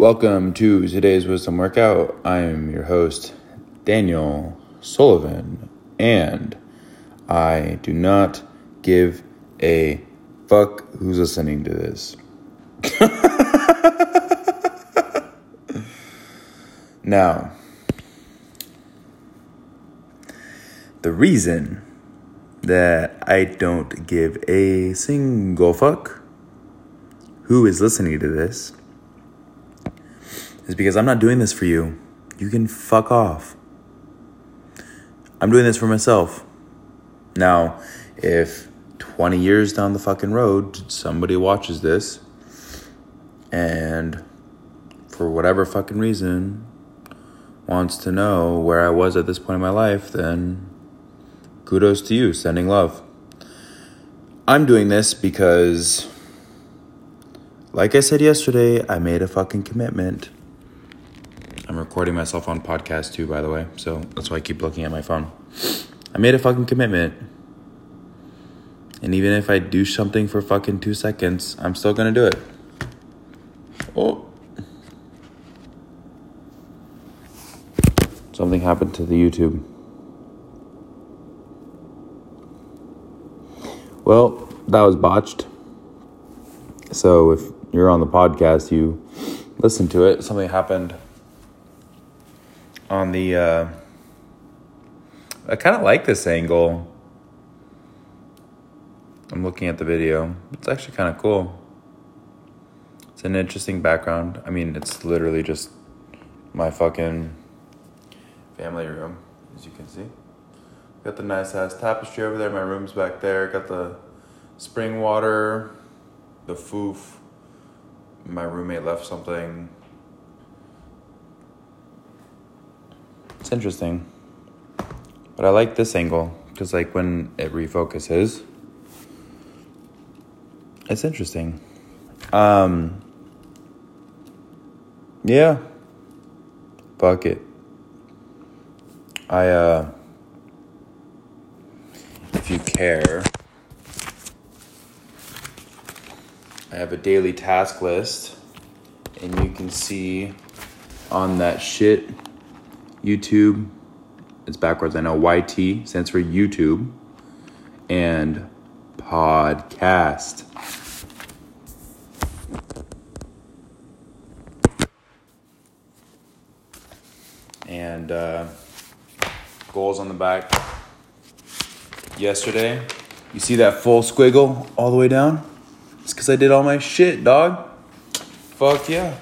Welcome to today's Wisdom Workout. I am your host, Daniel Sullivan, and I do not give a fuck who's listening to this. now, the reason that I don't give a single fuck who is listening to this is because I'm not doing this for you. You can fuck off. I'm doing this for myself. Now, if 20 years down the fucking road somebody watches this and for whatever fucking reason wants to know where I was at this point in my life, then kudos to you, sending love. I'm doing this because, like I said yesterday, I made a fucking commitment. I'm recording myself on podcast too, by the way, so that's why I keep looking at my phone. I made a fucking commitment. And even if I do something for fucking two seconds, I'm still gonna do it. Oh. Something happened to the YouTube. Well, that was botched. So if you're on the podcast, you listen to it. Something happened on the. Uh, I kind of like this angle. I'm looking at the video. It's actually kind of cool. It's an interesting background. I mean, it's literally just my fucking family room, as you can see. Got the nice ass tapestry over there. My room's back there. Got the spring water, the foof. My roommate left something. It's interesting. But I like this angle because, like, when it refocuses, it's interesting. Um, yeah. Fuck it. I, uh, if you care, I have a daily task list, and you can see on that shit YouTube. It's backwards. I know YT stands for YouTube and podcast. And uh, goals on the back. Yesterday, you see that full squiggle all the way down? It's because I did all my shit, dog. Fuck yeah.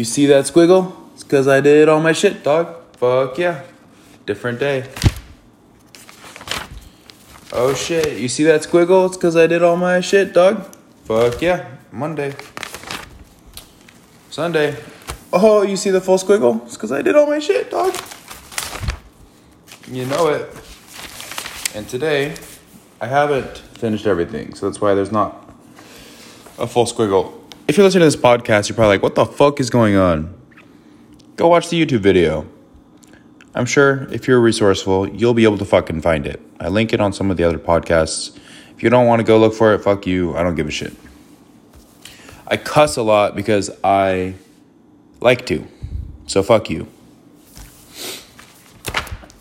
You see that squiggle? It's because I did all my shit, dog. Fuck yeah. Different day. Oh shit, you see that squiggle? It's because I did all my shit, dog. Fuck yeah. Monday. Sunday. Oh, you see the full squiggle? It's because I did all my shit, dog. You know it. And today, I haven't finished everything, so that's why there's not a full squiggle. If you're listening to this podcast, you're probably like, what the fuck is going on? Go watch the YouTube video. I'm sure if you're resourceful, you'll be able to fucking find it. I link it on some of the other podcasts. If you don't want to go look for it, fuck you. I don't give a shit. I cuss a lot because I like to. So fuck you.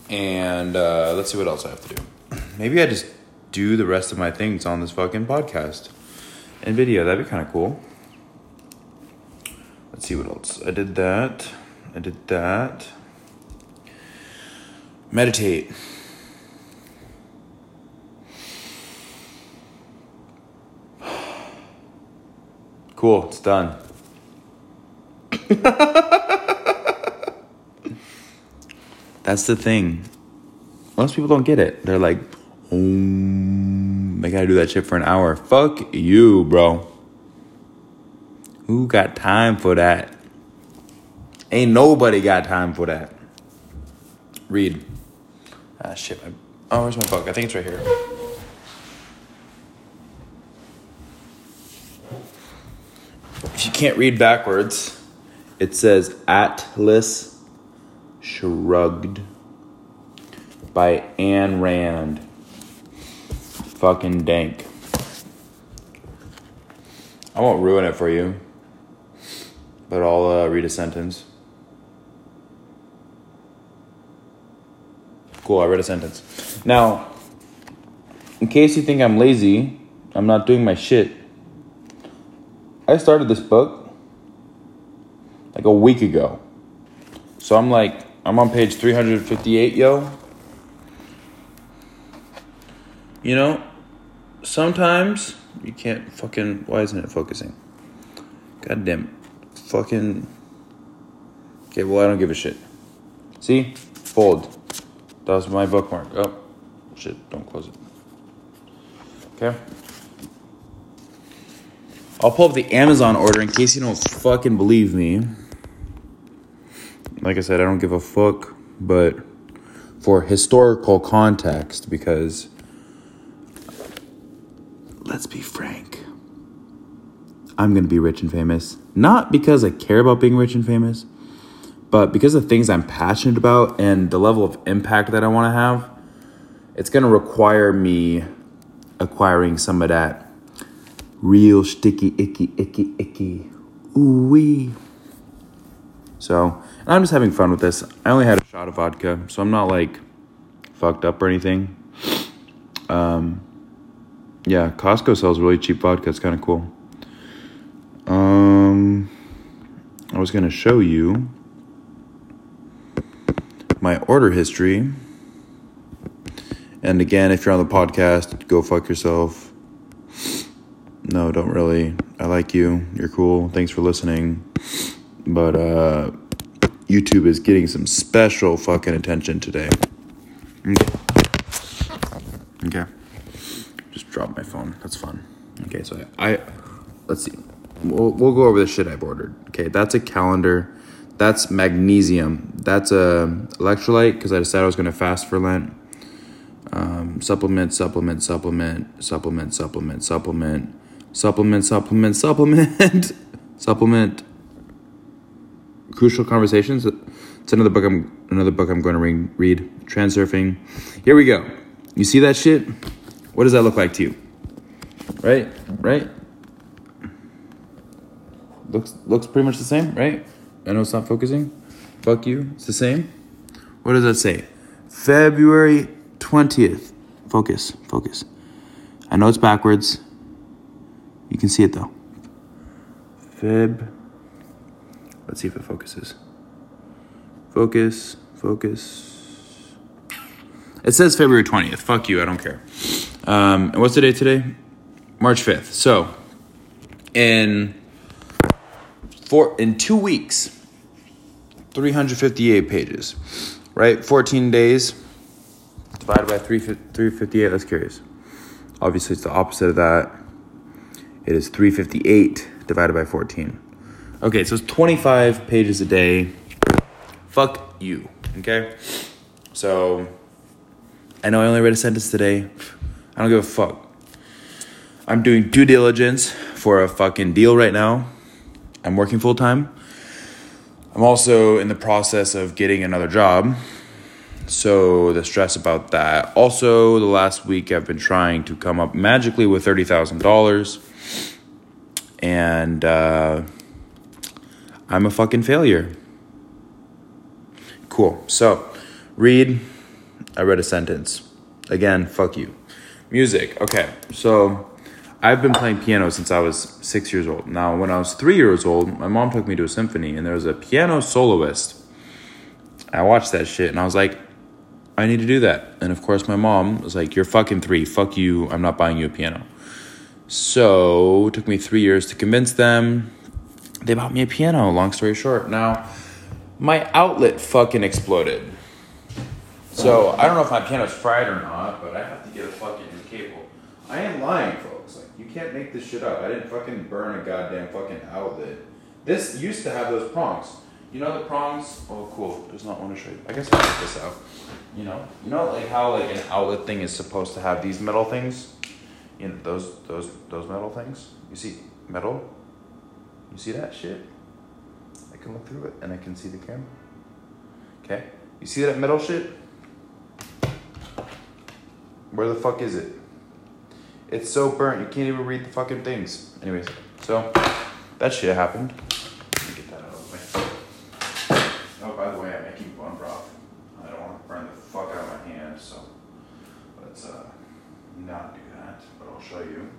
And uh, let's see what else I have to do. Maybe I just do the rest of my things on this fucking podcast and video. That'd be kind of cool. Let's see what else. I did that. I did that. Meditate. Cool, it's done. That's the thing. Most people don't get it. They're like, um, I gotta do that shit for an hour. Fuck you, bro. Who got time for that? Ain't nobody got time for that. Read. Ah, shit. My, oh, where's my book? I think it's right here. If you can't read backwards, it says Atlas Shrugged by Ayn Rand. Fucking dank. I won't ruin it for you, but I'll uh, read a sentence. Cool, I read a sentence. Now, in case you think I'm lazy, I'm not doing my shit. I started this book like a week ago. So I'm like, I'm on page 358, yo. You know, sometimes you can't fucking. Why isn't it focusing? God damn it. Fucking. Okay, well, I don't give a shit. See? Fold. That was my bookmark. Oh, shit, don't close it. Okay. I'll pull up the Amazon order in case you don't fucking believe me. Like I said, I don't give a fuck, but for historical context, because let's be frank, I'm gonna be rich and famous. Not because I care about being rich and famous, but because of things I'm passionate about and the level of impact that I wanna have, it's gonna require me acquiring some of that real sticky, icky, icky, icky, ooh wee. So, and I'm just having fun with this. I only had a shot of vodka, so I'm not like fucked up or anything. Um, yeah, Costco sells really cheap vodka. It's kind of cool. Um, I was gonna show you my order history. And again, if you're on the podcast, go fuck yourself. No, don't really. I like you. You're cool. Thanks for listening. But uh YouTube is getting some special fucking attention today. Okay. Okay. Just drop my phone. That's fun. Okay, so I, I let's see. We'll, we'll go over the shit I've ordered. Okay, that's a calendar. That's magnesium. That's a electrolyte because I decided I was going to fast for Lent. Um, supplement, supplement, supplement, supplement, supplement, supplement, supplement, supplement, supplement, supplement. Crucial conversations. It's another book. I'm another book I'm going to read. Reality Transurfing. Here we go. You see that shit? What does that look like to you? Right, right. Looks looks pretty much the same, right? I know it's not focusing. Fuck you. It's the same. What does that say? February 20th. Focus, focus. I know it's backwards. You can see it though. Feb. Let's see if it focuses. Focus, focus. It says February 20th. Fuck you, I don't care. Um, and what's the date today? March 5th. So, in four in 2 weeks, 358 pages. Right? 14 days divided by 3, 358. That's curious. Obviously, it's the opposite of that. It is 358 divided by 14. Okay, so it's 25 pages a day. Fuck you. Okay? So, I know I only read a sentence today. I don't give a fuck. I'm doing due diligence for a fucking deal right now. I'm working full time. I'm also in the process of getting another job. So the stress about that. Also, the last week I've been trying to come up magically with $30,000. And uh, I'm a fucking failure. Cool. So, read. I read a sentence. Again, fuck you. Music. Okay. So, I've been playing piano since I was six years old. Now, when I was three years old, my mom took me to a symphony and there was a piano soloist. I watched that shit and I was like, I need to do that. And of course, my mom was like, You're fucking three. Fuck you. I'm not buying you a piano. So, it took me three years to convince them. They bought me a piano, long story short. Now, my outlet fucking exploded. So, I don't know if my piano's fried or not, but I have to get a fucking new cable. I am lying, folks. You can't make this shit up. I didn't fucking burn a goddamn fucking outlet. This used to have those prongs. You know the prongs? Oh, cool. Does not want to show you. I guess I'll take this out. You know, you know, like how like an outlet thing is supposed to have these metal things. You know, those those those metal things. You see metal. You see that shit? I can look through it and I can see the camera. Okay. You see that metal shit? Where the fuck is it? It's so burnt you can't even read the fucking things. Anyways, So that shit happened. Let me get that out of the way. Oh, by the way, I'm making bun broth. I don't want to burn the fuck out of my hand, so let's uh, not do that. But I'll show you.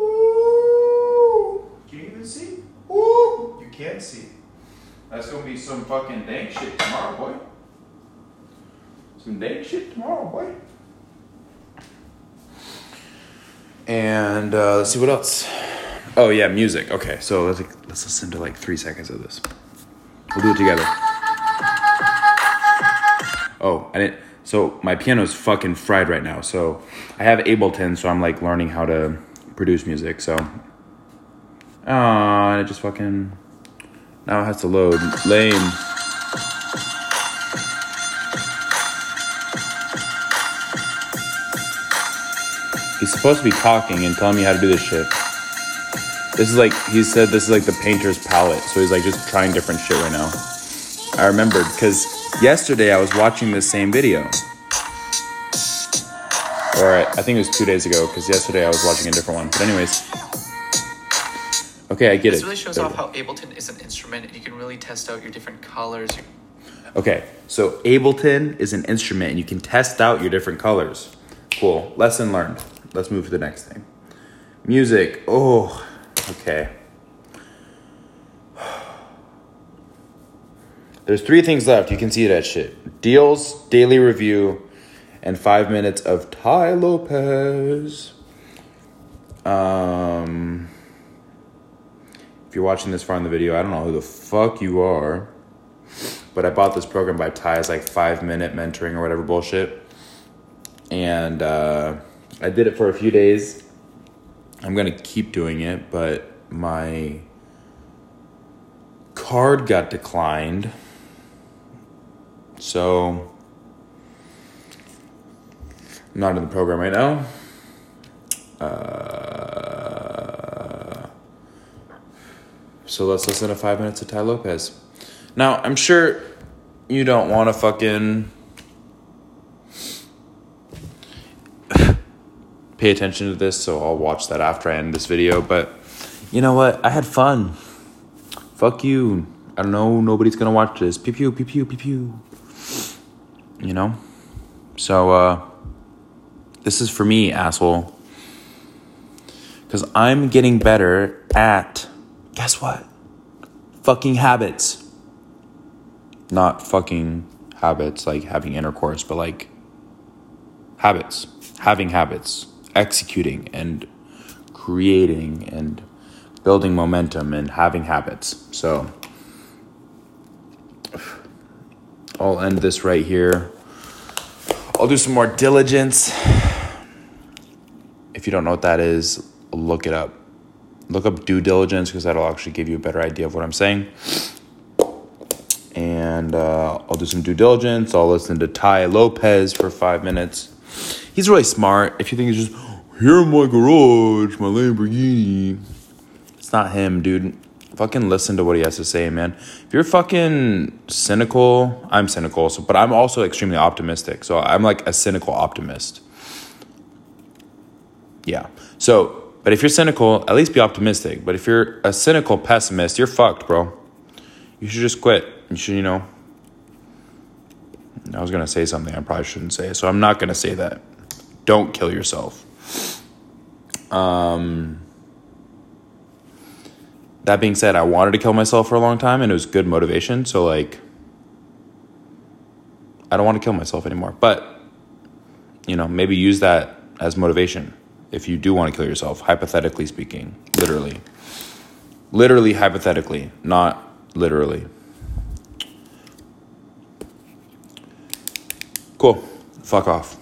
Ooh! Can you even see? Ooh! You can't see. That's gonna be some fucking dank shit tomorrow, boy. Some dank shit tomorrow, boy. And uh, let's see what else. Oh yeah, music. Okay, so let's let's listen to like three seconds of this. We'll do it together. Oh, I didn't. So my piano's fucking fried right now. So I have Ableton, so I'm like learning how to produce music. So, oh, and it just fucking now it has to load. Lame. He's supposed to be talking and telling me how to do this shit. This is like he said this is like the painter's palette, so he's like just trying different shit right now. I remembered because yesterday I was watching this same video. Or I, I think it was two days ago because yesterday I was watching a different one. But anyways, okay, I get it. This really shows off how Ableton is an instrument, and you can really test out your different colors. Okay, so Ableton is an instrument and you can test out your different colors. Cool. Lesson learned. Let's move to the next thing. Music. Oh, okay. There's three things left. You can see that shit. Deals, daily review, and five minutes of Tai Lopez. Um, if you're watching this far in the video, I don't know who the fuck you are but I bought this program by Tai. It's like five minute mentoring or whatever bullshit. And uh, I did it for a few days. I'm gonna keep doing it, but my card got declined. So I'm not in the program right now. Uh, so let's listen to five minutes of Tai Lopez. Now, I'm sure you don't want to fucking pay attention to this, so I'll watch that after I end this video. But you know what? I had fun. Fuck you. I don't know. Nobody's gonna watch this. Pew pew pew pew pew pew. You know? So, uh, this is for me, asshole. Because I'm getting better at, guess what? Fucking habits not fucking habits like having intercourse, but like habits, having habits, executing and creating and building momentum and having habits. So I'll end this right here. I'll do some more diligence. If you don't know what that is, look it up. Look up due diligence because that'll actually give you a better idea of what I'm saying and uh, I'll do some due diligence. I'll listen to Tai Lopez for five minutes. He's really smart. If you think he's just here in my garage, my Lamborghini, it's not him, dude. Fucking listen to what he has to say, man. If you're fucking cynical, I'm cynical, so but I'm also extremely optimistic. So I'm like a cynical optimist. Yeah. So, but if you're cynical, at least be optimistic. But if you're a cynical pessimist, you're fucked, bro. You should just quit. You should, you know. I was gonna say something I probably shouldn't say, so I'm not gonna say that. Don't kill yourself. Um. That being said, I wanted to kill myself for a long time, and it was good motivation. So like, I don't want to kill myself anymore. But you know, maybe use that as motivation if you do want to kill yourself. Hypothetically speaking, literally, literally, hypothetically, not literally. Cool. Fuck off.